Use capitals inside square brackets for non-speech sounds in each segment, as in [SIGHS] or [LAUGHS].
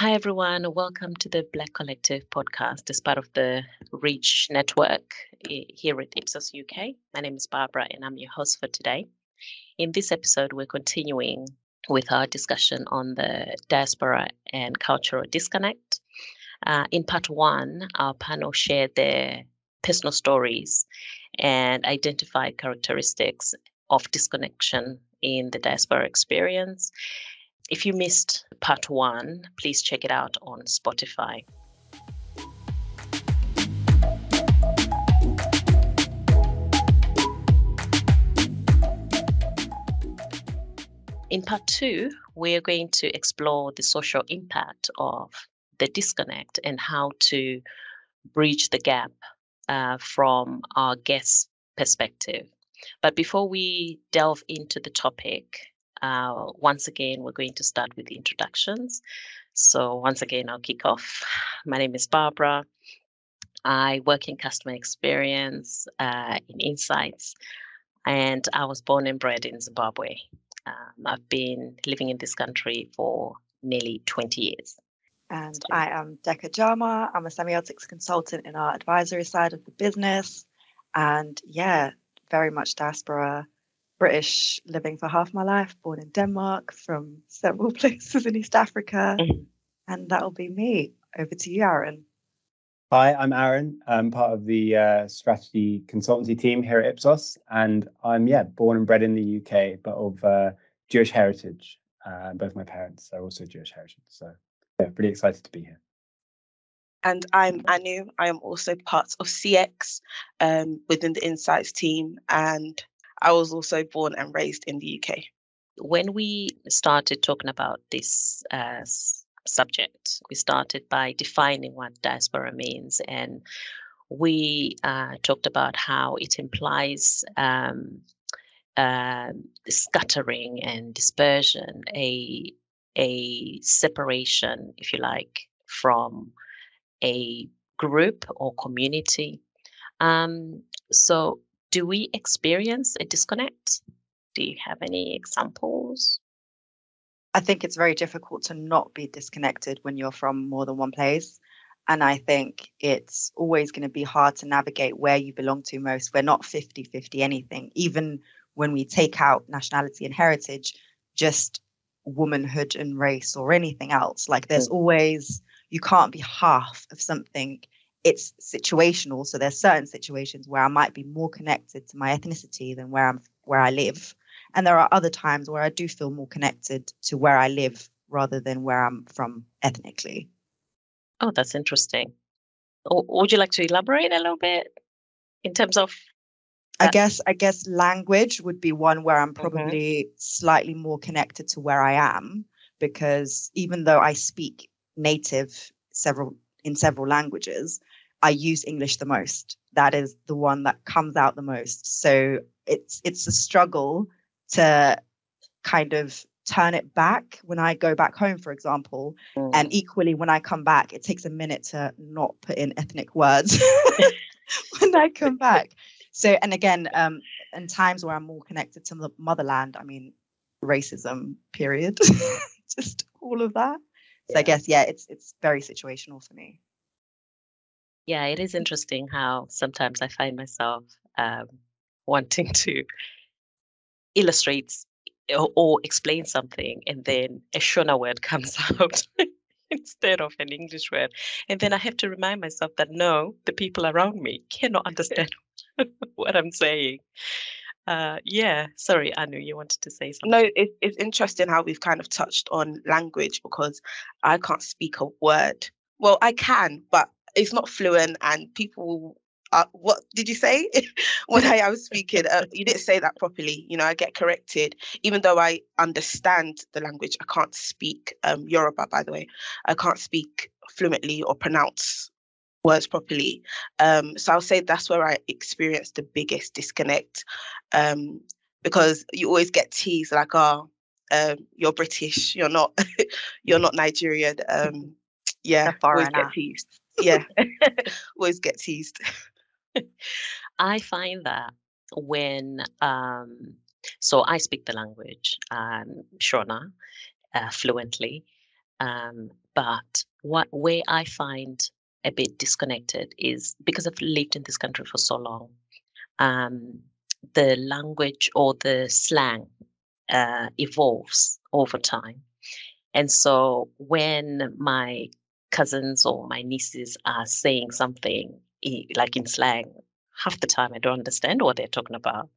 Hi, everyone. Welcome to the Black Collective podcast as part of the Reach Network here at Ipsos UK. My name is Barbara, and I'm your host for today. In this episode, we're continuing with our discussion on the diaspora and cultural disconnect. Uh, in part one, our panel shared their personal stories and identified characteristics of disconnection in the diaspora experience. If you missed part one, please check it out on Spotify. In part two, we're going to explore the social impact of the disconnect and how to bridge the gap uh, from our guest perspective. But before we delve into the topic, uh, once again, we're going to start with the introductions. So, once again, I'll kick off. [SIGHS] My name is Barbara. I work in customer experience uh, in insights, and I was born and bred in Zimbabwe. Um, I've been living in this country for nearly 20 years. And I am Deqa Jama. I'm a semiotics consultant in our advisory side of the business. And yeah, very much diaspora British, living for half my life, born in Denmark, from several [LAUGHS] places in East Africa. Mm-hmm. And that'll be me. Over to you, Aron. Hi, I'm Aron. I'm part of the uh, strategy consultancy team here at Ipsos, and I'm yeah born and bred in the UK, but of uh, Jewish heritage. Uh, both my parents are also Jewish heritage, so yeah, pretty excited to be here. And I'm Anu. I am also part of CX um, within the Insights team, and I was also born and raised in the UK. When we started talking about this uh, subject. We started by defining what diaspora means, and we uh, talked about how it implies um, uh, scattering and dispersion, a a separation, if you like, from a group or community. Um, so, do we experience a disconnect? Do you have any examples? I think it's very difficult to not be disconnected when you're from more than one place. And I think it's always going to be hard to navigate where you belong to most. We're not 50 50 anything. Even when we take out nationality and heritage, just womanhood and race or anything else, like there's hmm. always, you can't be half of something. It's situational. So there's certain situations where I might be more connected to my ethnicity than where I'm where I live and there are other times where I do feel more connected to where I live rather than where I'm from ethnically. Oh, that's interesting. would you like to elaborate a little bit in terms of? I guess I guess language would be one where I'm mm-hmm. probably mm-hmm. slightly more connected to where I am because even though I speak native several in several languages, I use English the most. That is the one that comes out the most. So it's it's a struggle to kind of turn it back when I go back home, for example. Mm. And equally, when I come back, it takes a minute to not put in ethnic words [LAUGHS] when I come back. So, and again, um, in times where I'm more connected to the motherland, I mean, racism, period, [LAUGHS] just all of that. So yeah. I guess, yeah, it's it's very situational for me. Yeah, it is interesting how sometimes I find myself um, wanting to illustrates or, or explains something and then a Shona word [LAUGHS] comes out instead of an English word. And then I have to remind myself that no, the people around me cannot [LAUGHS] understand [LAUGHS] what I'm saying. Uh, yeah, sorry, Anu, you wanted to say something. No, it, it's interesting how we've kind of touched on language because I can't speak a word. Well, I can, but it's not fluent, and people uh, what did you say [LAUGHS] when I, I was speaking? Uh, you didn't say that properly. You know, I get corrected, even though I understand the language. I can't speak um, Yoruba, by the way. I can't speak fluently or pronounce words properly. Um, so I'll say that's where I experienced the biggest disconnect, um, because you always get teased like, "Oh, um, you're British. You're not. [LAUGHS] you're not Nigerian." Um, yeah, always get teased. Yeah, [LAUGHS] always get teased. I find that when um, so I speak the language, um, Shona, uh, fluently, um, but what way I find a bit disconnected is because I've lived in this country for so long. Um, the language or the slang uh, evolves over time. And so when my cousins or my nieces are saying something like in slang, half the time I don't understand what they're talking about.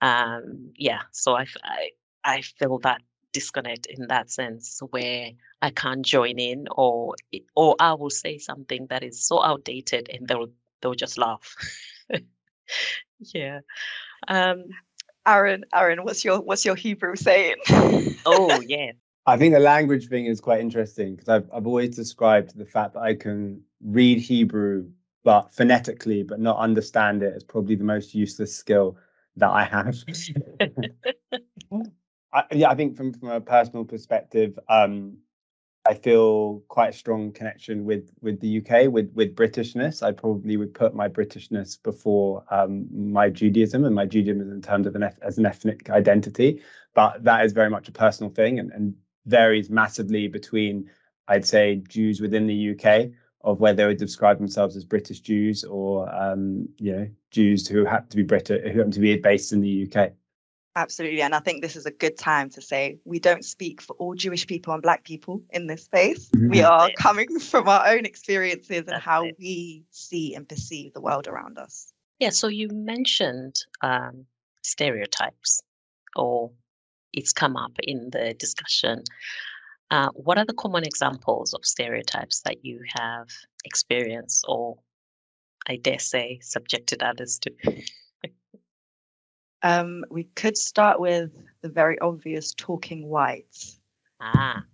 Um, yeah, so I, I, I feel that disconnect in that sense where I can't join in or or I will say something that is so outdated and they'll they'll just laugh. [LAUGHS] yeah. Um Aron, Aron, what's your what's your Hebrew saying? oh [LAUGHS] yeah. I think the language thing is quite interesting because I've I've always described the fact that I can read Hebrew but phonetically but not understand it as probably the most useless skill that I have. [LAUGHS] I, yeah, I think from from a personal perspective, um, I feel quite a strong connection with with the UK, with with Britishness. I probably would put my Britishness before um, my Judaism and my Judaism in terms of an as an ethnic identity. But that is very much a personal thing and, and varies massively between, I'd say, Jews within the UK of where they would describe themselves as British Jews or um, you know Jews who happen to be British who happen to be based in the UK. Absolutely. And I think this is a good time to say we don't speak for all Jewish people and Black people in this space. Mm-hmm. We are coming [LAUGHS] from our own experiences and That's how it. we see and perceive the world around us. Yeah. So you mentioned um, stereotypes, or it's come up in the discussion. Uh, what are the common examples of stereotypes that you have experienced or, I dare say, subjected others to? [LAUGHS] Um, we could start with the very obvious talking whites. Ah. [LAUGHS]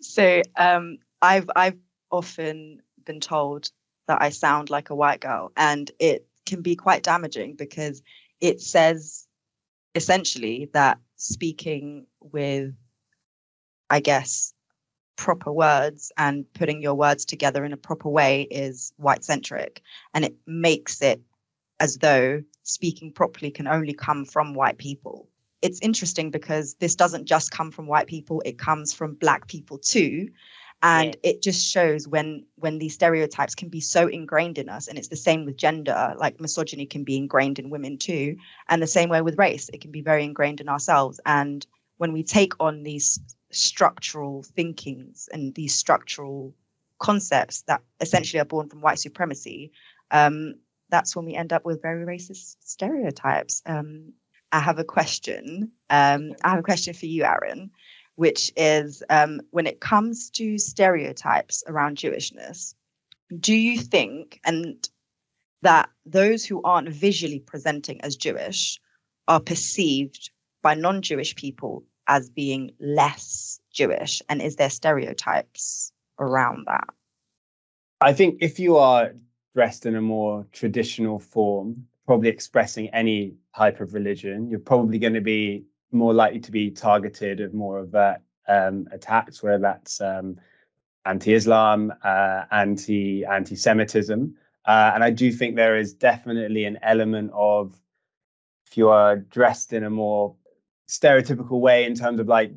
So um, I've I've often been told that I sound like a white girl, and it can be quite damaging because it says essentially that speaking with, I guess, proper words and putting your words together in a proper way is white centric, and it makes it as though speaking properly can only come from white people. It's interesting because this doesn't just come from white people, it comes from black people too. And yeah. it just shows when when these stereotypes can be so ingrained in us. And it's the same with gender, like misogyny can be ingrained in women too. And the same way with race, it can be very ingrained in ourselves. And when we take on these structural thinkings and these structural concepts that essentially are born from white supremacy, um, that's when we end up with very racist stereotypes. Um, I have a question. Um, I have a question for you, Aron, which is um, when it comes to stereotypes around Jewishness, do you think and that those who aren't visually presenting as Jewish are perceived by non-Jewish people as being less Jewish? And is there stereotypes around that? I think if you are dressed in a more traditional form, probably expressing any type of religion, you're probably going to be more likely to be targeted of more of that um, attacks, whether that's um, anti-Islam, uh, anti anti-Semitism, uh, and I do think there is definitely an element of if you are dressed in a more stereotypical way in terms of like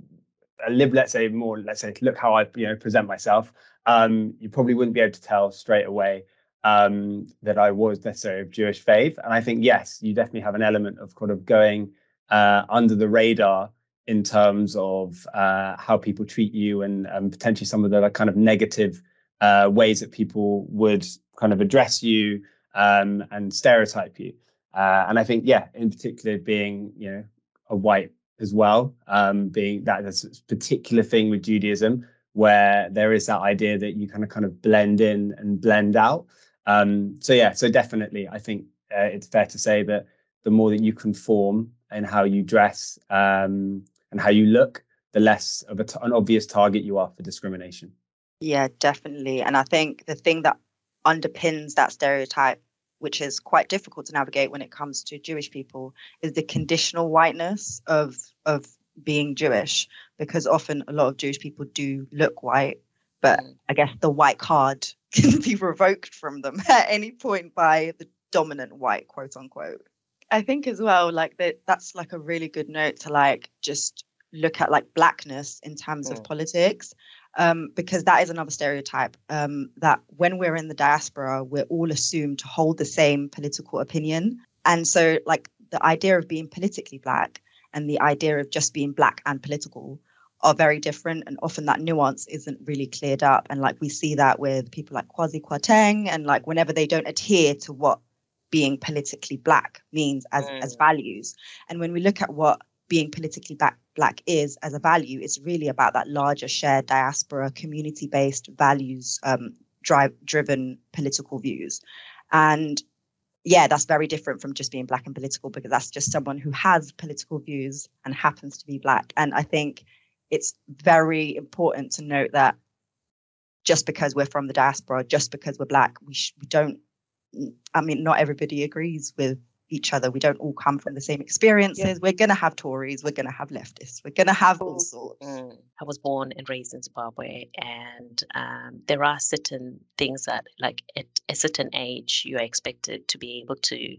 a live, let's say more, let's say look how I you know present myself, um, you probably wouldn't be able to tell straight away um, that I was necessarily of Jewish faith. And I think, yes, you definitely have an element of kind of going uh, under the radar in terms of uh, how people treat you and um, potentially some of the like, kind of negative uh, ways that people would kind of address you um, and stereotype you. Uh, and I think, yeah, in particular, being, you know, a white as well, um, being that particular thing with Judaism where there is that idea that you kind of kind of blend in and blend out. Um, so yeah, so definitely, I think uh, it's fair to say that the more that you conform in how you dress um, and how you look, the less of an obvious target you are for discrimination. Yeah, definitely. And I think the thing that underpins that stereotype, which is quite difficult to navigate when it comes to Jewish people, is the conditional whiteness of of being Jewish, because often a lot of Jewish people do look white, but mm. I guess the white card [LAUGHS] can be revoked from them [LAUGHS] at any point by the dominant white, quote unquote. I think as well, like that that's like a really good note to like just look at like blackness in terms mm. of politics. um, because that is another stereotype um, that when we're in the diaspora, we're all assumed to hold the same political opinion. And so, like, the idea of being politically black and the idea of just being black and political are very different and often that nuance isn't really cleared up and like we see that with people like Kwasi Kwarteng and like whenever they don't adhere to what being politically black means as mm. as values. And when we look at what being politically black black is as a value it's really about that larger shared diaspora community based values um, drive driven political views. And yeah that's very different from just being black and political because that's just someone who has political views and happens to be black. And i think it's very important to note that just because we're from the diaspora just because we're black we, sh- we don't i mean not everybody agrees with each other. We don't all come from the same experiences. Yeah. We're going to have Tories, we're going to have leftists, we're going to have all sorts. Mm. I was born and raised in Zimbabwe, and um, there are certain things that, like, at a certain age, you are expected to be able to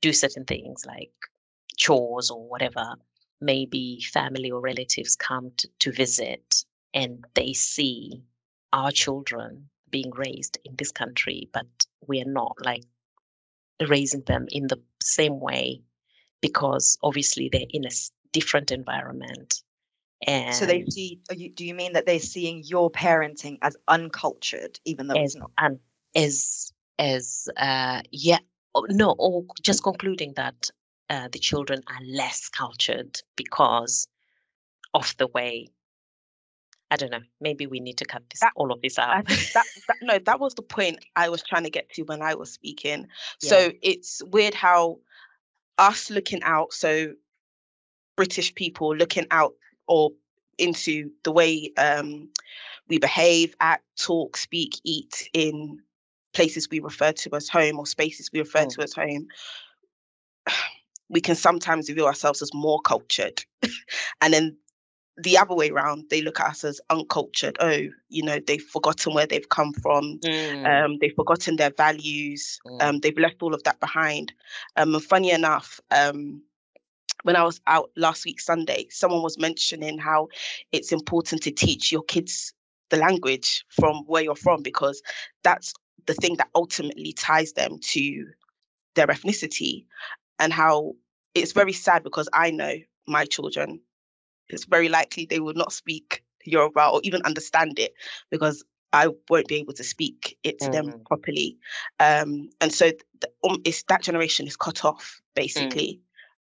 do certain things like chores or whatever. Maybe family or relatives come to, to visit and they see our children being raised in this country, but we are not like raising them in the same way because obviously they're in a different environment. And so they see. You, do you mean that they're seeing your parenting as uncultured, even though as, it's not? And as as uh, yeah, oh, no, or just concluding that uh, the children are less cultured because of the way I don't know. Maybe we need to cut this that, all of this out. that, that, no, that was the point I was trying to get to when I was speaking. Yeah. So it's weird how us looking out, so British people looking out or into the way um, we behave, act, talk, speak, eat in places we refer to as home or spaces we refer oh. to as home. [SIGHS] We can sometimes view ourselves as more cultured. [LAUGHS] and then the other way around, they look at us as uncultured. Oh, you know, they've forgotten where they've come from. Mm. Um, they've forgotten their values. Mm. Um, they've left all of that behind. Um, and funny enough, um, when I was out last week Sunday, someone was mentioning how it's important to teach your kids the language from where you're from because that's the thing that ultimately ties them to their ethnicity and how it's very sad because I know my children it's very likely they will not speak Yoruba or even understand it because I won't be able to speak it to mm. them properly. Um, and so the, um, it's that generation is cut off basically. Mm.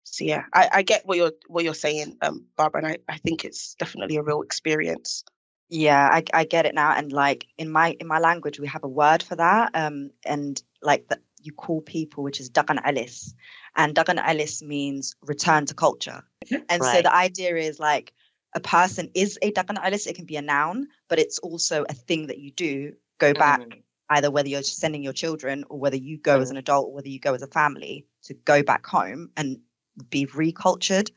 So yeah, I, I, get what you're what you're saying, um, Barbara, and I, I think it's definitely a real experience. Yeah, I, I get it now. And like in my in my language, we have a word for that. Um, and like that you call people, which is dhaqan celis. And dhaqan celis means return to culture. And right. so the idea is like a person is a dhaqan celis, it can be a noun, but it's also a thing that you do go back, mm. either whether you're sending your children or whether you go mm. as an adult or whether you go as a family to go back home and be recultured.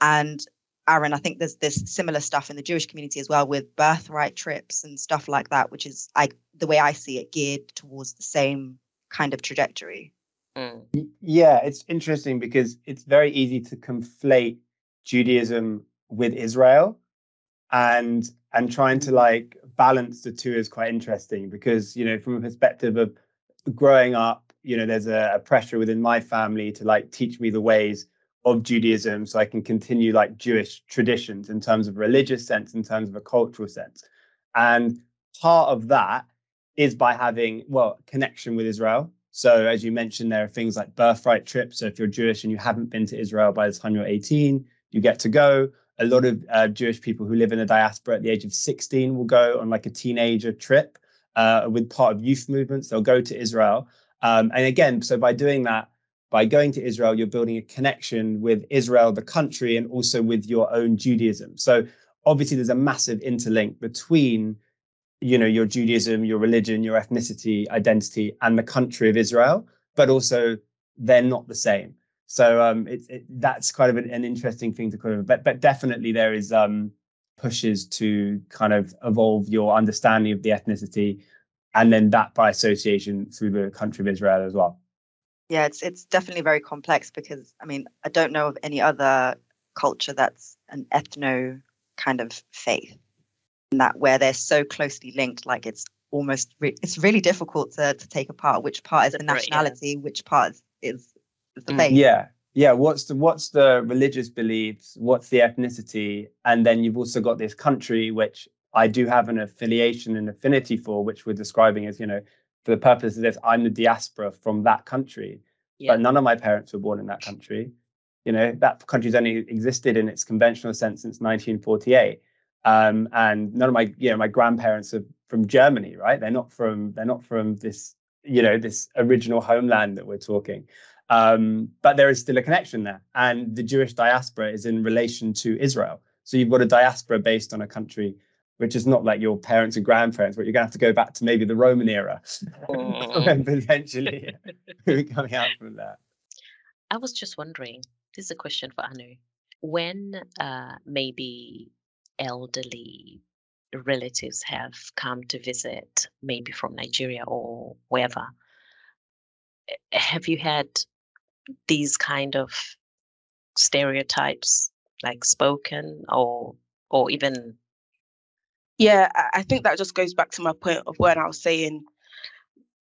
And Aron, I think there's this similar stuff in the Jewish community as well with birthright trips and stuff like that, which is I the way I see it geared towards the same kind of trajectory. Mm. Yeah, it's interesting because it's very easy to conflate Judaism with Israel and and trying to like balance the two is quite interesting because you know from a perspective of growing up you know there's a, a, pressure within my family to like teach me the ways of Judaism so I can continue like Jewish traditions in terms of religious sense in terms of a cultural sense and part of that is by having well connection with Israel so, as you mentioned, there are things like birthright trips. So, if you're Jewish and you haven't been to Israel by the time you're 18, you get to go. A lot of uh, Jewish people who live in the diaspora at the age of 16 will go on like a teenager trip uh, with part of youth movements. They'll go to Israel. Um, and again, so by doing that, by going to Israel, you're building a connection with Israel, the country, and also with your own Judaism. So, obviously, there's a massive interlink between you know your Judaism, your religion, your ethnicity, identity, and the country of Israel, but also they're not the same. So um, it, it, that's kind of an, an, interesting thing to of, but but definitely there is um, pushes to kind of evolve your understanding of the ethnicity, and then that by association through the country of Israel as well. Yeah, it's it's definitely very complex because I mean I don't know of any other culture that's an ethno kind of faith that where they're so closely linked, like it's almost re- it's really difficult to to take apart which part is the nationality, yeah. which part is, is, the mm. faith. Yeah. Yeah, what's the what's the religious beliefs? What's the ethnicity? And then you've also got this country, which I do have an affiliation and affinity for, which we're describing as, you know, for the purpose of this, I'm the diaspora from that country. Yeah. But none of my parents were born in that country. You know, that country's only existed in its conventional sense since 1948. Um, and none of my, you know, my grandparents are from Germany, right? They're not from they're not from this, you know, this original homeland that we're talking. Um, but there is still a connection there, and the Jewish diaspora is in relation to Israel. So you've got a diaspora based on a country which is not like your parents and grandparents, but you're going to have to go back to maybe the Roman era [LAUGHS] and potentially [LAUGHS] coming out from that. I was just wondering. This is a question for Anu. When uh, maybe elderly relatives have come to visit, maybe from Nigeria or wherever, eh, have you had these kind of stereotypes like spoken or or even yeah i think that just goes back to my point of when i was saying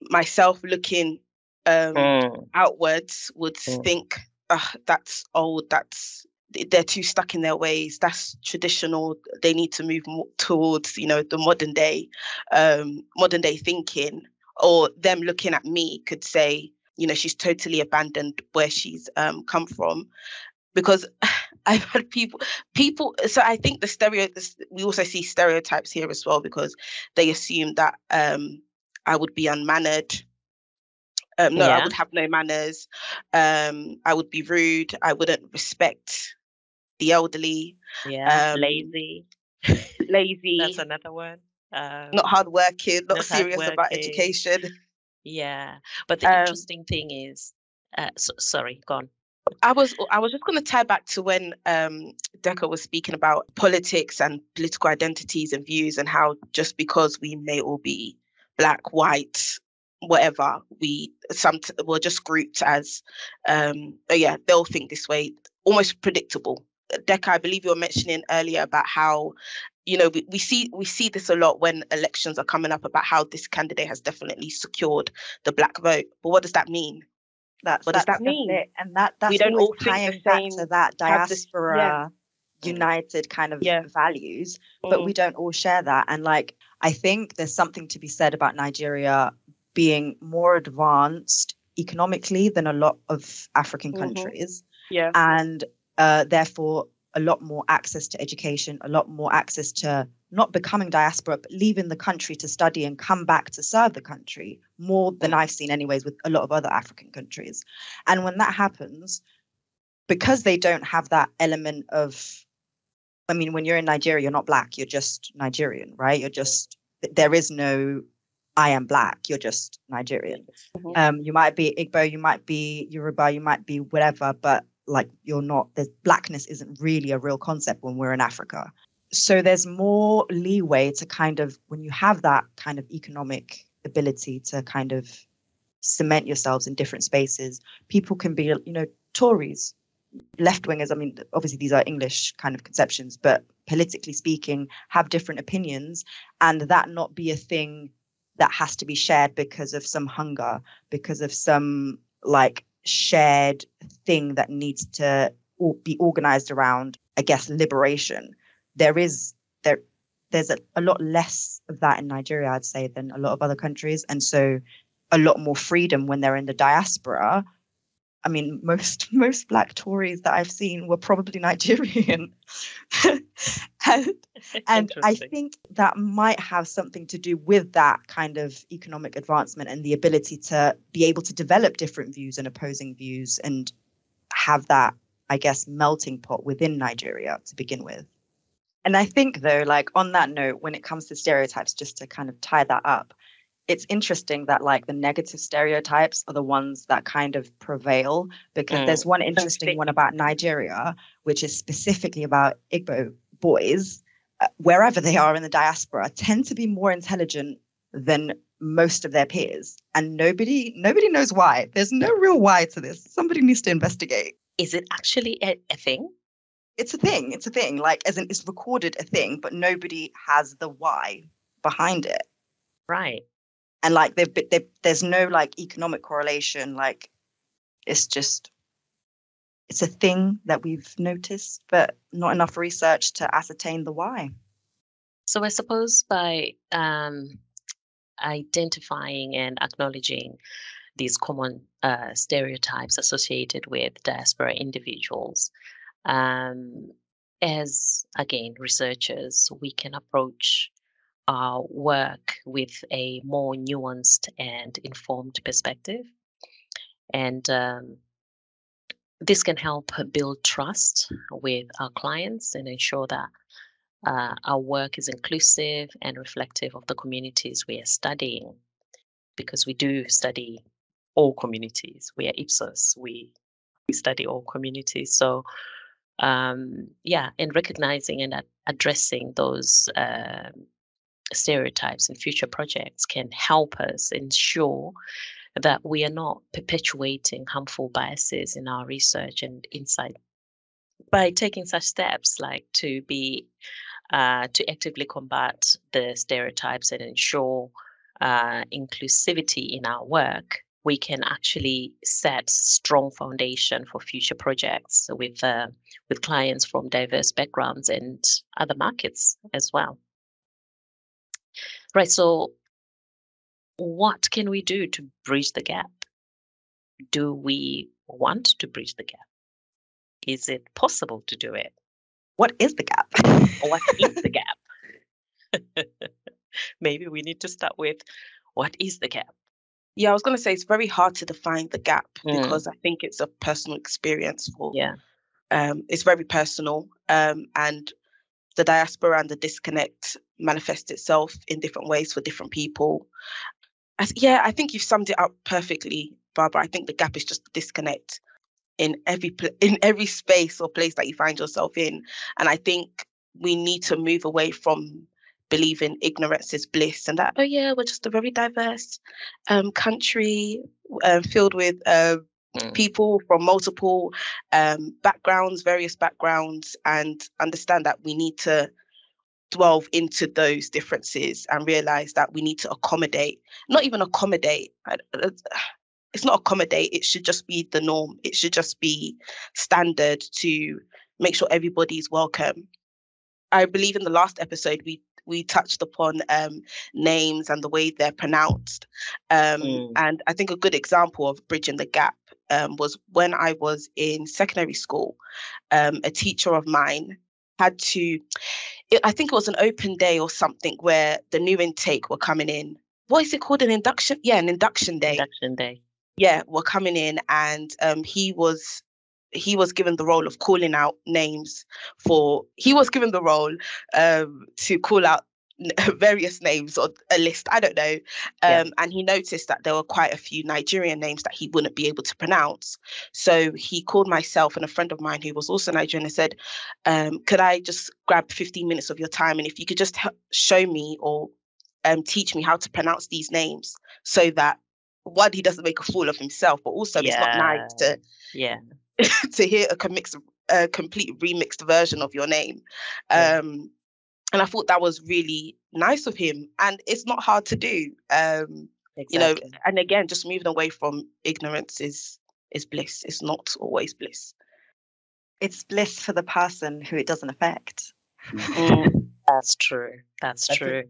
myself looking um mm. outwards would mm. think oh, that's old that's they're too stuck in their ways that's traditional they need to move more towards you know the modern day um modern day thinking or them looking at me could say you know she's totally abandoned where she's um come from because [LAUGHS] I've had people people so I think the stereo we also see stereotypes here as well because they assume that um I would be unmannered um, no, yeah. I would have no manners. Um, I would be rude. I wouldn't respect the elderly. Yeah, um, lazy. lazy. That's another one. Um, not hardworking. Not, not serious about education. Yeah, but the um, interesting thing is, uh, so, sorry, go on. I was I was just going to tie back to when um, Deqa was speaking about politics and political identities and views and how just because we may all be black, white, whatever, we some we're just grouped as um, oh yeah, they'll think this way, almost predictable. Deqa, I believe you were mentioning earlier about how you know we, we see we see this a lot when elections are coming up about how this candidate has definitely secured the black vote. But what does that mean? That's, what does that mean? It. And that that's we don't all tying back to that diaspora yeah. united kind of yeah. values, but mm. we don't all share that. And like I think there's something to be said about Nigeria being more advanced economically than a lot of African mm-hmm. countries. Yeah. And uh, therefore a lot more access to education, a lot more access to not becoming diaspora, but leaving the country to study and come back to serve the country more than I've seen, anyways, with a lot of other African countries. And when that happens, because they don't have that element of, I mean, when you're in Nigeria, you're not black, you're just Nigerian, right? You're just, there is no, I am black, you're just Nigerian. Mm-hmm. Um, you might be Igbo, you might be Yoruba, you might be whatever, but like you're not, the blackness isn't really a real concept when we're in Africa. So there's more leeway to kind of when you have that kind of economic ability to kind of cement yourselves in different spaces people can be you know tories left wingers i mean obviously these are english kind of conceptions but politically speaking have different opinions and that not be a thing that has to be shared because of some hunger because of some like shared thing that needs to be organized around i guess liberation there is there there's a, a lot less of that in Nigeria, I'd say, than a lot of other countries, and so a lot more freedom when they're in the diaspora. I mean, most [LAUGHS] most black Tories that I've seen were probably Nigerian, [LAUGHS] and, [LAUGHS] and I think that might have something to do with that kind of economic advancement and the ability to be able to develop different views and opposing views and have that, I guess, melting pot within Nigeria to begin with. And I think, though, like on that note, when it comes to stereotypes, just to kind of tie that up, it's interesting that like the negative stereotypes are the ones that kind of prevail because mm. there's one interesting one about Nigeria, which is specifically about Igbo boys, uh, wherever they are in the diaspora, tend to be more intelligent than most of their peers and nobody nobody knows why there's no real why to this somebody needs to investigate is it actually a, a thing it's a thing. It's a thing. Like as in it's recorded a thing, but nobody has the why behind it. Right. And like they've, they've there's no like economic correlation. Like it's just it's a thing that we've noticed, but not enough research to ascertain the why. So I suppose by um, identifying and acknowledging these common uh, stereotypes associated with diaspora individuals, um, as again researchers, we can approach our work with a more nuanced and informed perspective. And um, this can help build trust with our clients and ensure that uh, our work is inclusive and reflective of the communities we are studying. Because we do study all communities. We are ipsos. We we study all communities. So um, yeah and recognizing and ad- addressing those uh, stereotypes in future projects can help us ensure that we are not perpetuating harmful biases in our research and insight by taking such steps like to be uh, to actively combat the stereotypes and ensure uh, inclusivity in our work we can actually set strong foundation for future projects with uh, with clients from diverse backgrounds and other markets as well right so what can we do to bridge the gap? Do we want to bridge the gap? Is it possible to do it? What is the gap? [LAUGHS] what is the gap? [LAUGHS] Maybe we need to start with what is the gap? Yeah, I was going to say it's very hard to define the gap mm. because I think it's a personal experience for. Yeah. Um, it's very personal, um, and the diaspora and the disconnect manifests itself in different ways for different people. I th- yeah, I think you've summed it up perfectly, Barbara. I think the gap is just disconnect in every pl- [LAUGHS] in every space or place that you find yourself in, and I think we need to move away from believing ignorance is bliss and that oh yeah we're just a very diverse um, country um, filled with uh, people from multiple um, backgrounds various backgrounds and understand that we need to delve into those differences and realize that we need to accommodate, not even accommodate. It's not accommodate, it should just be the norm. It should just be standard to make sure everybody's welcome. I believe in the last episode we we touched upon um, names and the way they're pronounced. Um, mm. And I think a good example of bridging the gap um, was when I was in secondary school. Um, a teacher of mine had to, it, I think it was an open day or something where the new intake were coming in. What is it called? An induction? Yeah, an induction day. Induction day. Yeah, were coming in, and um, he was he was given the role of calling out names for. He was given the role um, to call out [LAUGHS] various names or a list i don't know um, yeah. and he noticed that there were quite a few nigerian names that he wouldn't be able to pronounce so he called myself and a friend of mine who was also nigerian and said um, could i just grab 15 minutes of your time and if you could just show me or um, teach me how to pronounce these names so that one he doesn't make a fool of himself but also yeah. it's not nice to yeah [LAUGHS] to hear a, commix, a complete remixed version of your name yeah. um and I thought that was really nice of him. And it's not hard to do. Um, exactly. You know, and again, just moving away from ignorance is is bliss. It's not always bliss. It's bliss for the person who it doesn't affect. Mm, [LAUGHS] that's true. That's I true. Feel,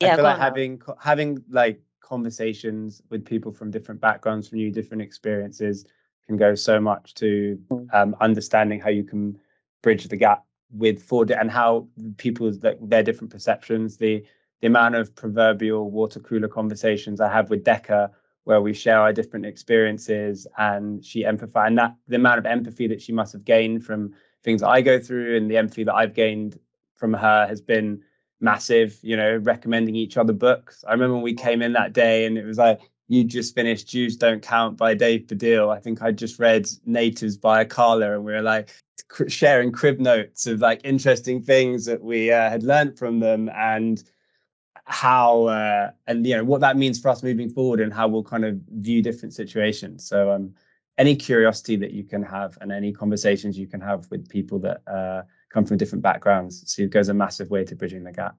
yeah, I feel like having having like conversations with people from different backgrounds, from you, different experiences, can go so much to mm. um, understanding how you can bridge the gap with Ford and how people's like their different perceptions, the the amount of proverbial water cooler conversations I have with Deqa where we share our different experiences and she empathize and that the amount of empathy that she must have gained from things that I go through and the empathy that I've gained from her has been massive, you know, recommending each other books. I remember when we came in that day and it was like you just finished Jews Don't Count by Dave Baddiel. I think I just read Natives by Akala, and we were like sharing crib notes of like interesting things that we uh, had learned from them and how uh, and you know what that means for us moving forward and how we'll kind of view different situations. So um, any curiosity that you can have and any conversations you can have with people that uh, come from different backgrounds. So it goes a massive way to bridging the gap.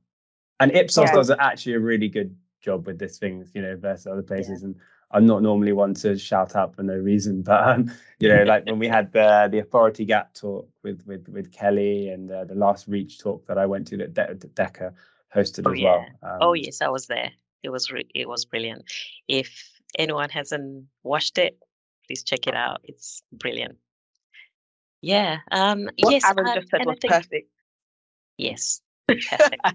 And Ipsos yeah. does actually a really good job with this thing, you know, versus other places. Yeah. And I'm not normally one to shout out for no reason, [LAUGHS] but um, you know, like when we had the the authority gap talk with with with Kelly and uh, the last Reach talk that I went to that De- Deqa hosted oh, as yeah. well. Um, oh yes, I was there. It was re- it was brilliant. If anyone hasn't watched it, please check it out. It's brilliant. Yeah. Um. What yes. Aron just said was think, perfect. Yes. And,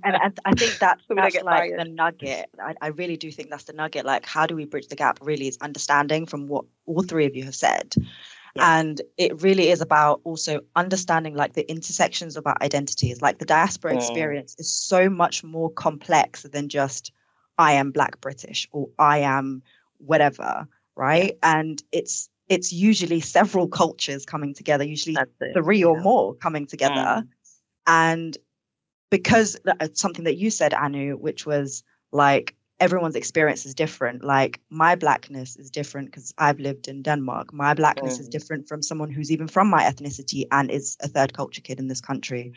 and, I think [LAUGHS] that's, that's like fired. the nugget. I, I really do think that's the nugget. Like, how do we bridge the gap? Really, is understanding from what all three of you have said. Yeah. And it really is about also understanding like the intersections of our identities. Like the diaspora mm. experience is so much more complex than just I am Black British or I am whatever, right? Yeah. And it's it's usually several cultures coming together, usually three yeah. or more coming together. Mm. And because something that you said, Anu, which was like everyone's experience is different. Like my blackness is different because I've lived in Denmark. My blackness mm. is different from someone who's even from my ethnicity and is a third culture kid in this country.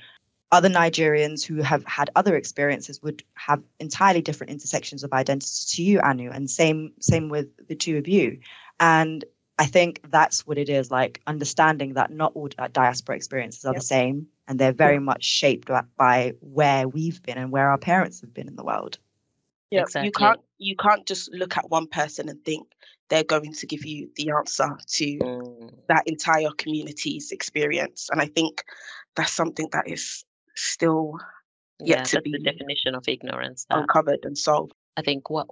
Other Nigerians who have had other experiences would have entirely different intersections of identity to you, Anu, and same same with the two of you. And I think that's what it is like understanding that not all diaspora experiences are yep. the same and they're very yep. much shaped by where we've been and where our parents have been in the world. Yeah, exactly. you can't you can't just look at one person and think they're going to give you the answer to mm. that entire community's experience. And I think that's something that is still yet yeah, to be the definition of ignorance that, uncovered and solved. I think what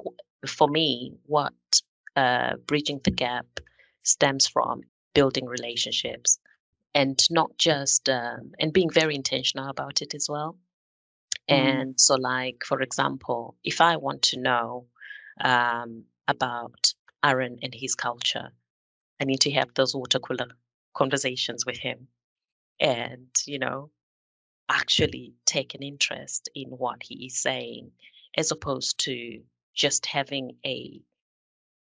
for me, what uh, bridging the gap stems from building relationships and not just um, and being very intentional about it as well mm. and so like for example if i want to know um, about aron and his culture i need to have those water cooler conversations with him and you know actually take an interest in what he is saying as opposed to just having a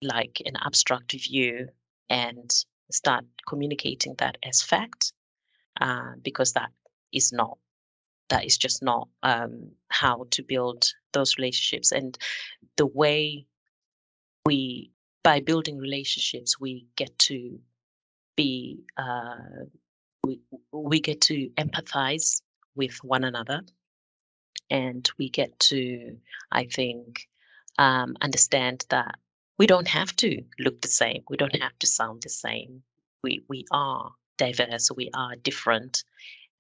like an abstract view and start communicating that as fact uh, because that is not that is just not um, how to build those relationships. And the way we by building relationships we get to be uh, we, we get to empathize with one another. And we get to i think um, understand that we don't have to look the same. We don't have to sound the same. We we are diverse. We are different,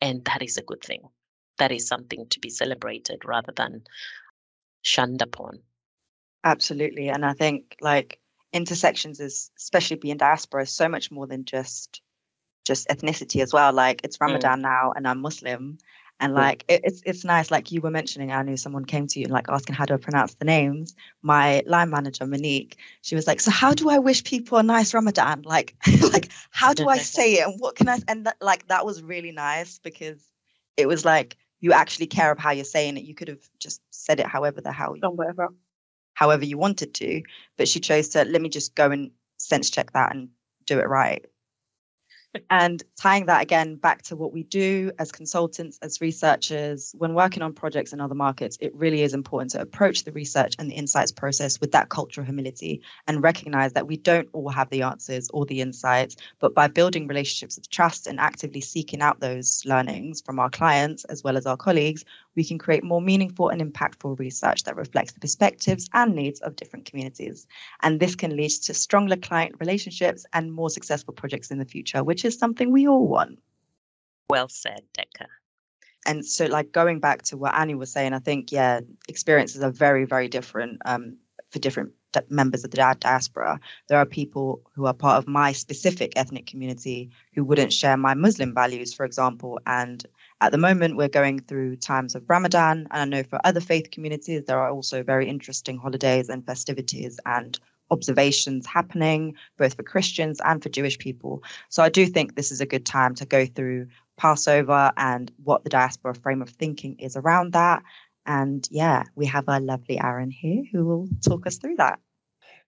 and that is a good thing. That is something to be celebrated rather than shunned upon. Absolutely, and I think like intersections is especially being diaspora is so much more than just just ethnicity as well. Like it's mm. Ramadan mm. now, and I'm Muslim, and like it, it's it's nice. Like you were mentioning, I knew someone came to you and like asking how do I pronounce the names. My line manager Monique, she was like, "So how do I wish people a nice Ramadan? Like, [LAUGHS] like how do I say it? And what can I?" And that, like that was really nice because it was like you actually care of how you're saying it. You could have just said it however the hell, whatever, however you wanted to, but she chose to let me just go and sense check that and do it right and tying that again back to what we do as consultants, as researchers, when working on projects in other markets, it really is important to approach the research and the insights process with that cultural humility and recognize that we don't all have the answers or the insights, but by building relationships of trust and actively seeking out those learnings from our clients as well as our colleagues, we can create more meaningful and impactful research that reflects the perspectives and needs of different communities. And this can lead to stronger client relationships and more successful projects in the future, which is something we all want. Well said, Deqa. And so, like going back to what Annie was saying, I think, yeah, experiences are very, very different um, for different members of the diaspora. There are people who are part of my specific ethnic community who wouldn't share my Muslim values, for example, and at the moment, we're going through times of Ramadan, and I know for other faith communities, there are also very interesting holidays and festivities and observations happening, both for Christians and for Jewish people. So I do think this is a good time to go through Passover and what the diaspora frame of thinking is around that. And yeah, we have our lovely Aron here who will talk us through that.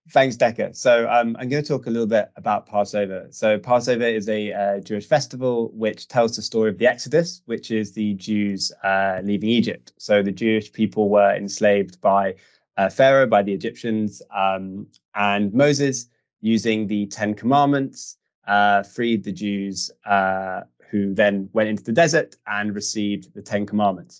Thanks, Deqa. So um, I'm going to talk a little bit about Passover. So Passover is a uh, Jewish festival which tells the story of the Exodus, which is the Jews uh, leaving Egypt. So the Jewish people were enslaved by uh, Pharaoh, by the Egyptians, um, and Moses, using the Ten Commandments, uh, freed the Jews uh, who then went into the desert and received the Ten Commandments.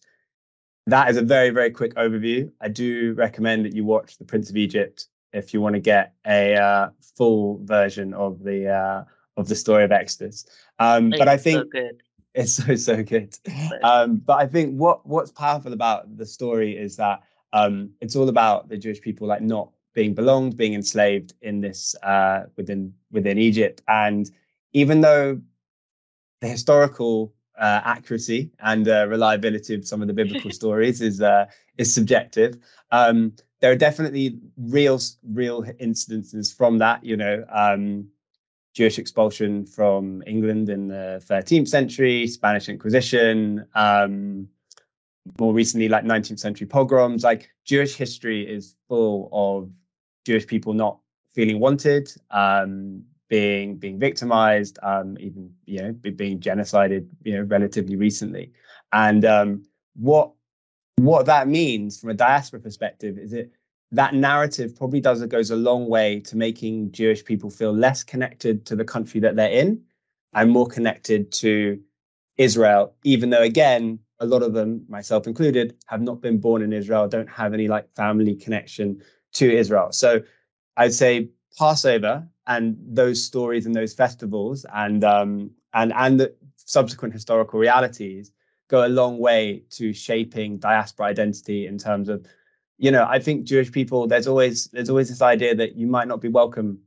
That is a very, very quick overview. I do recommend that you watch The Prince of Egypt if you want to get a uh, full version of the uh, of the story of Exodus. Um, but I think so it's so so good. [LAUGHS] Um, but I think what what's powerful about the story is that um, it's all about the Jewish people like not being belonged, being enslaved in this uh, within within Egypt, and even though the historical uh, accuracy and uh, reliability of some of the biblical [LAUGHS] stories is uh, is subjective. Um, there are definitely real real incidences from that. You know, um, Jewish expulsion from England in the 13th century, Spanish Inquisition, um, more recently like 19th century pogroms. Like Jewish history is full of Jewish people not feeling wanted, um, being being victimized, um, even you know being genocided, you know, relatively recently. And um, what what that means from a diaspora perspective is it that narrative probably does it goes a long way to making Jewish people feel less connected to the country that they're in and more connected to Israel, even though again, a lot of them, myself included, have not been born in Israel, don't have any like family connection to Israel. So I'd say Passover and those stories and those festivals and um, and and the subsequent historical realities go a long way to shaping diaspora identity in terms of you know i think jewish people there's always there's always this idea that you might not be welcome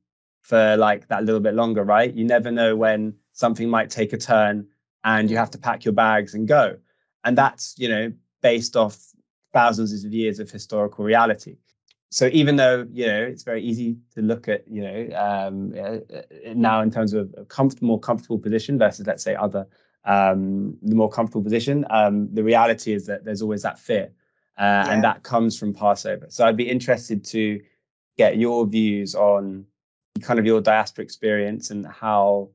for like that little bit longer right? You never know when something might take a turn and you have to pack your bags and go. And that's you know based off thousands of years of historical reality. So even though you know it's very easy to look at you know um, uh, now in terms of a comfortable, more comfortable position versus let's say other um, the more comfortable position. Um, the reality is that there's always that fear, uh, yeah. and that comes from Passover. So I'd be interested to get your views on kind of your diaspora experience and how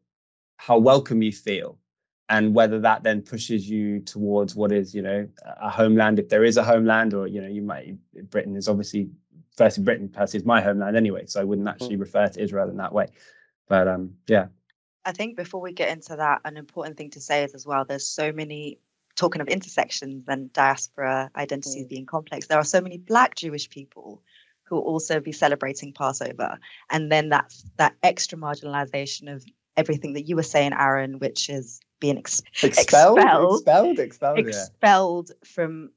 how welcome you feel and whether that then pushes you towards what is you know a homeland if there is a homeland or you know you might britain is obviously firstly britain first is my homeland anyway so i wouldn't actually mm. refer to israel in that way but um yeah I think before we get into that, an important thing to say is as well, there's so many talking of intersections and diaspora identities mm. being complex. There are so many Black Jewish people who will also be celebrating Passover, and then that that extra marginalization of everything that you were saying, Aron, which is being ex- expelled, expelled, expelled, expelled, expelled yeah. from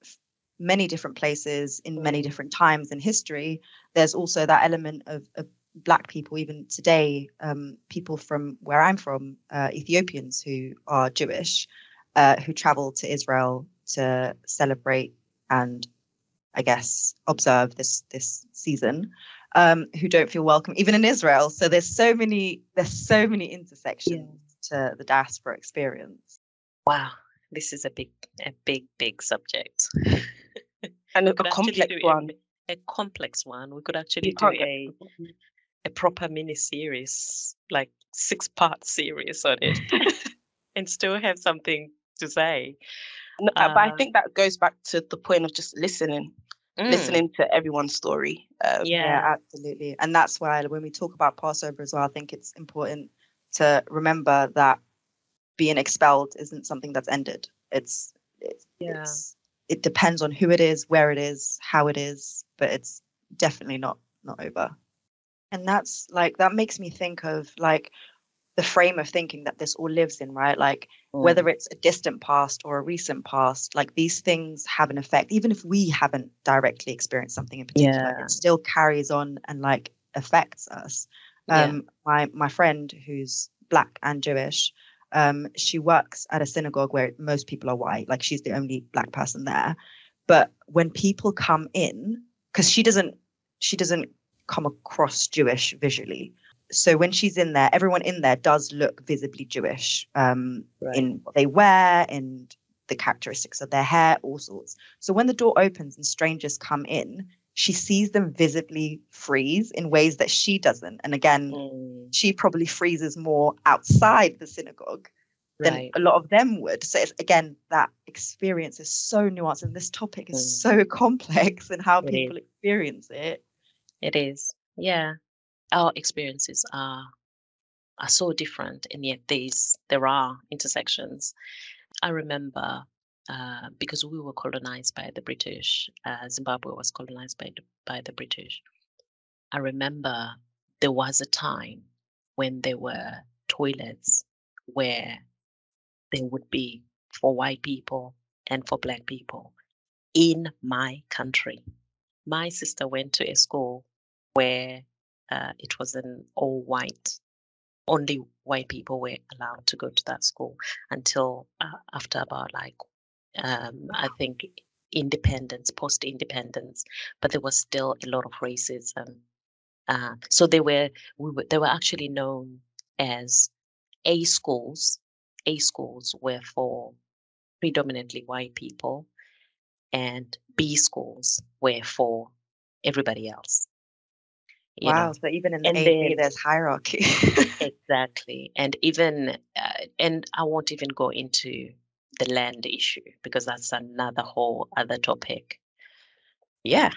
many different places in many mm. different times in history. There's also that element of, of black people even today um, people from where i'm from uh, ethiopians who are jewish uh, who travel to israel to celebrate and i guess observe this this season um, who don't feel welcome even in israel. So there's so many there's so many intersections yeah. to the diaspora experience. Wow. This is a big a big big subject. [LAUGHS] And a complex one. a, a complex one. We could actually do a [LAUGHS] a proper mini series, like six part series on it, [LAUGHS] [LAUGHS] and still have something to say. No, uh, but I um think that goes back to the point of just listening, mm. listening to everyone's story. Um, yeah. yeah, absolutely. And that's why when we talk about Passover as well, I think it's important to remember that being expelled isn't something that's ended. It's, it's, yeah. It's, it depends on who it is, where it is, how it is, but it's definitely not not over and that's like that makes me think of like the frame of thinking that this all lives in right like mm. whether it's a distant past or a recent past like these things have an effect even if we haven't directly experienced something in particular yeah. it still carries on and like affects us um yeah. my my friend who's black and jewish um she works at a synagogue where most people are white like she's the only black person there but when people come in because she doesn't she doesn't come across Jewish visually. So when she's in there, everyone in there does look visibly Jewish um, right. in what they wear, and the characteristics of their hair, all sorts. So when the door opens and strangers come in, she sees them visibly freeze in ways that she doesn't. And again, Mm, she probably freezes more outside the synagogue than right. a lot of them would. So it's again that experience is so nuanced, and this topic is Mm. so [LAUGHS] complex and how It people experience it. It is. Yeah. Our experiences are are so different and yet these there are intersections. I remember uh, because we were colonized by the British, uh, Zimbabwe was colonized by the, by the British. I remember there was a time when there were toilets where there would be for white people and for black people in my country. My sister went to a school where uh, it was an all white, only white people were allowed to go to that school until uh, after about like, um, I think independence, post independence, but there was still a lot of racism. Uh, so they were, we were, they were actually known as A schools. A schools were for predominantly white people, and B schools were for everybody else. You know. Wow. So even in the And there's hierarchy. [LAUGHS] Exactly. And even, uh, and I won't even go into the land issue because that's another whole other topic. Yeah.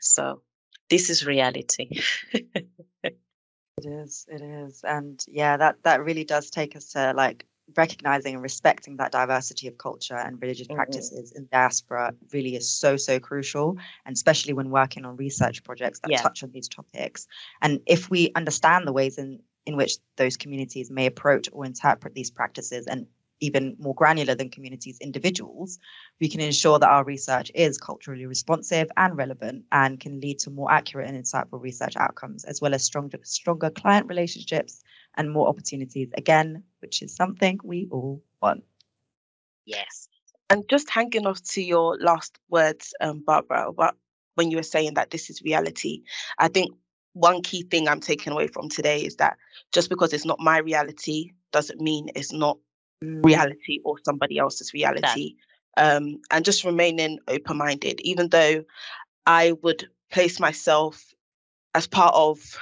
So this is reality. [LAUGHS] It is, it is. And yeah, that that really does take us to like recognizing and respecting that diversity of culture and religious Mhm. practices in diaspora really is so, so crucial. And especially when working on research projects that Yeah. touch on these topics. And if we understand the ways in, in which those communities may approach or interpret these practices and even more granular than communities individuals, we can ensure that our research is culturally responsive and relevant and can lead to more accurate and insightful research outcomes, as well as stronger, stronger client relationships and more opportunities, again, which is something we all want. yes. And just hanging off to your last words, um, Barbara, about when you were saying that this is reality, I think one key thing I'm taking away from today is that just because it's not my reality doesn't mean it's not reality or somebody else's reality. Um, and just remaining open minded, even though I would place myself as part of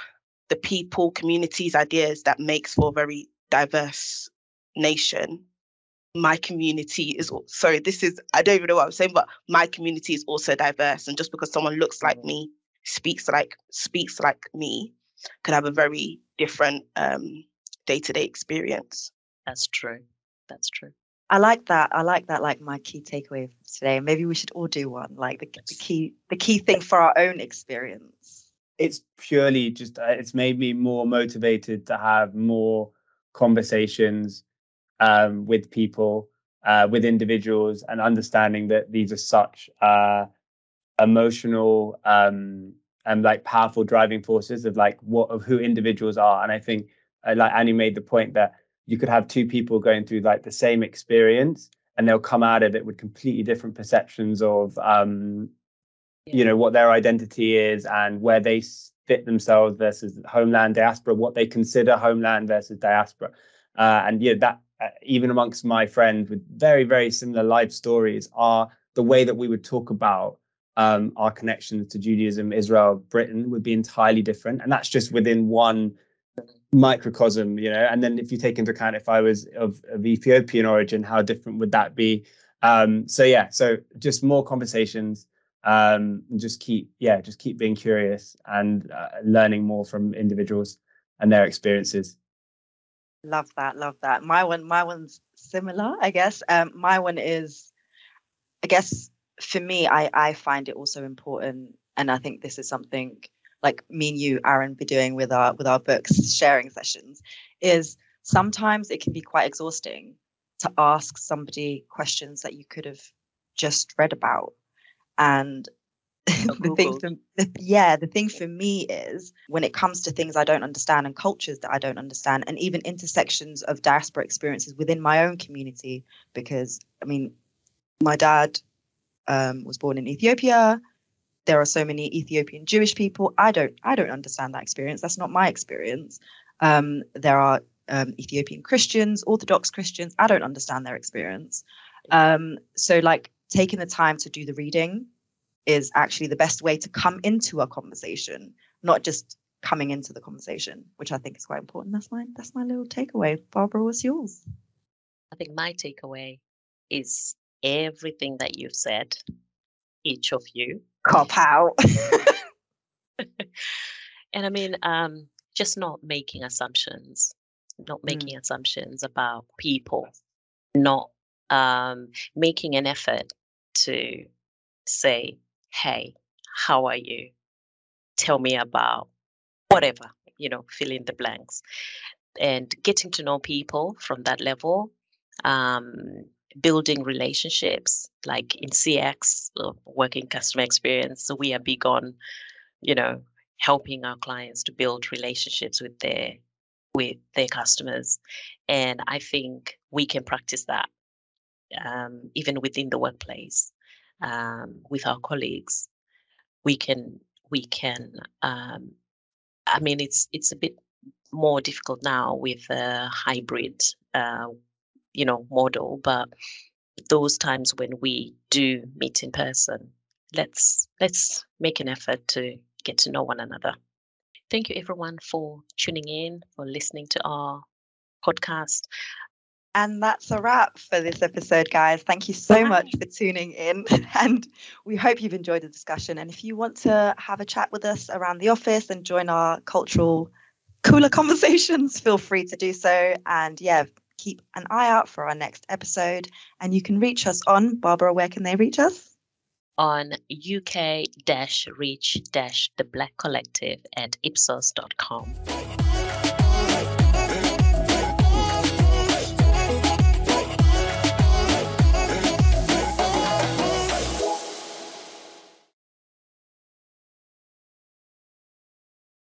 the people, communities, ideas that makes for a very diverse nation. My community is al- sorry, this is I don't even know what I'm saying, but my community is also diverse. And just because someone looks like Mhm. me, speaks like speaks like me, could have a very different um day-to-day experience. That's true. That's true. I like that. I like that. Like my key takeaway for today. Maybe we should all do one. Like the, the key, the key thing for our own experience. it's purely just uh, it's made me more motivated to have more conversations um, with people uh, with individuals and understanding that these are such uh, emotional um, and like powerful driving forces of like what of who individuals are. And i think uh, like annie made the point that you could have two people going through like the same experience and they'll come out of it with completely different perceptions of um, you know what their identity is and where they fit themselves versus homeland diaspora what they consider homeland versus diaspora. Uh, and yeah that uh, even amongst my friends with very very similar life stories are the way that we would talk about um, our connections to judaism israel britain would be entirely different. And that's just within one microcosm you know? And then if you take into account if i was of, of ethiopian origin how different would that be? Um, so yeah so just more conversations um and just keep yeah just keep being curious and uh, learning more from individuals and their experiences Love that. Love that. My one, my one's similar, I guess. Um, my one is, I guess, for me, I I find it also important, and I think this is something like me and you, Aron, be doing with our with our books sharing sessions, is sometimes it can be quite exhausting to ask somebody questions that you could have just read about, and [LAUGHS] the thing for yeah the thing for me is when it comes to things i don't understand and cultures that i don't understand and even intersections of diaspora experiences within my own community because i mean my dad um, was born in ethiopia. There are so many ethiopian jewish people. I don't i don't understand that experience. That's not my experience. Um, there are um, ethiopian christians orthodox christians. I don't understand their experience. Um, so like taking the time to do the reading is actually the best way to come into a conversation, not just coming into the conversation, which I think is quite important. That's my that's my little takeaway. Barbara, what's yours? I think my takeaway is everything that you've said, each of you. Cop out. [LAUGHS] and I mean, um, just not making assumptions, not making mm. assumptions about people, not um, making an effort to say, hey, how are you? Tell me about whatever, you know, fill in the blanks. And getting to know people from that level, um, building relationships, like in CX, working customer experience. So we are big on, you know, helping our clients to build relationships with their with their customers. And I think we can practice that um, even within the workplace um, with our colleagues. We can we can. Um, I mean, it's it's a bit more difficult now with a hybrid, uh, you know, model. But those times when we do meet in person, let's let's make an effort to get to know one another. Thank you, everyone, for tuning in, for listening to our podcast. And that's a wrap for this episode, guys. Thank you so Bye. much for tuning in. [LAUGHS] And we hope you've enjoyed the discussion. And if you want to have a chat with us around the office and join our cultural cooler [LAUGHS] conversations, feel free to do so. And yeah, keep an eye out for our next episode. And you can reach us on Barbara, where can they reach us? On UK reach the black collective at ipsos.com.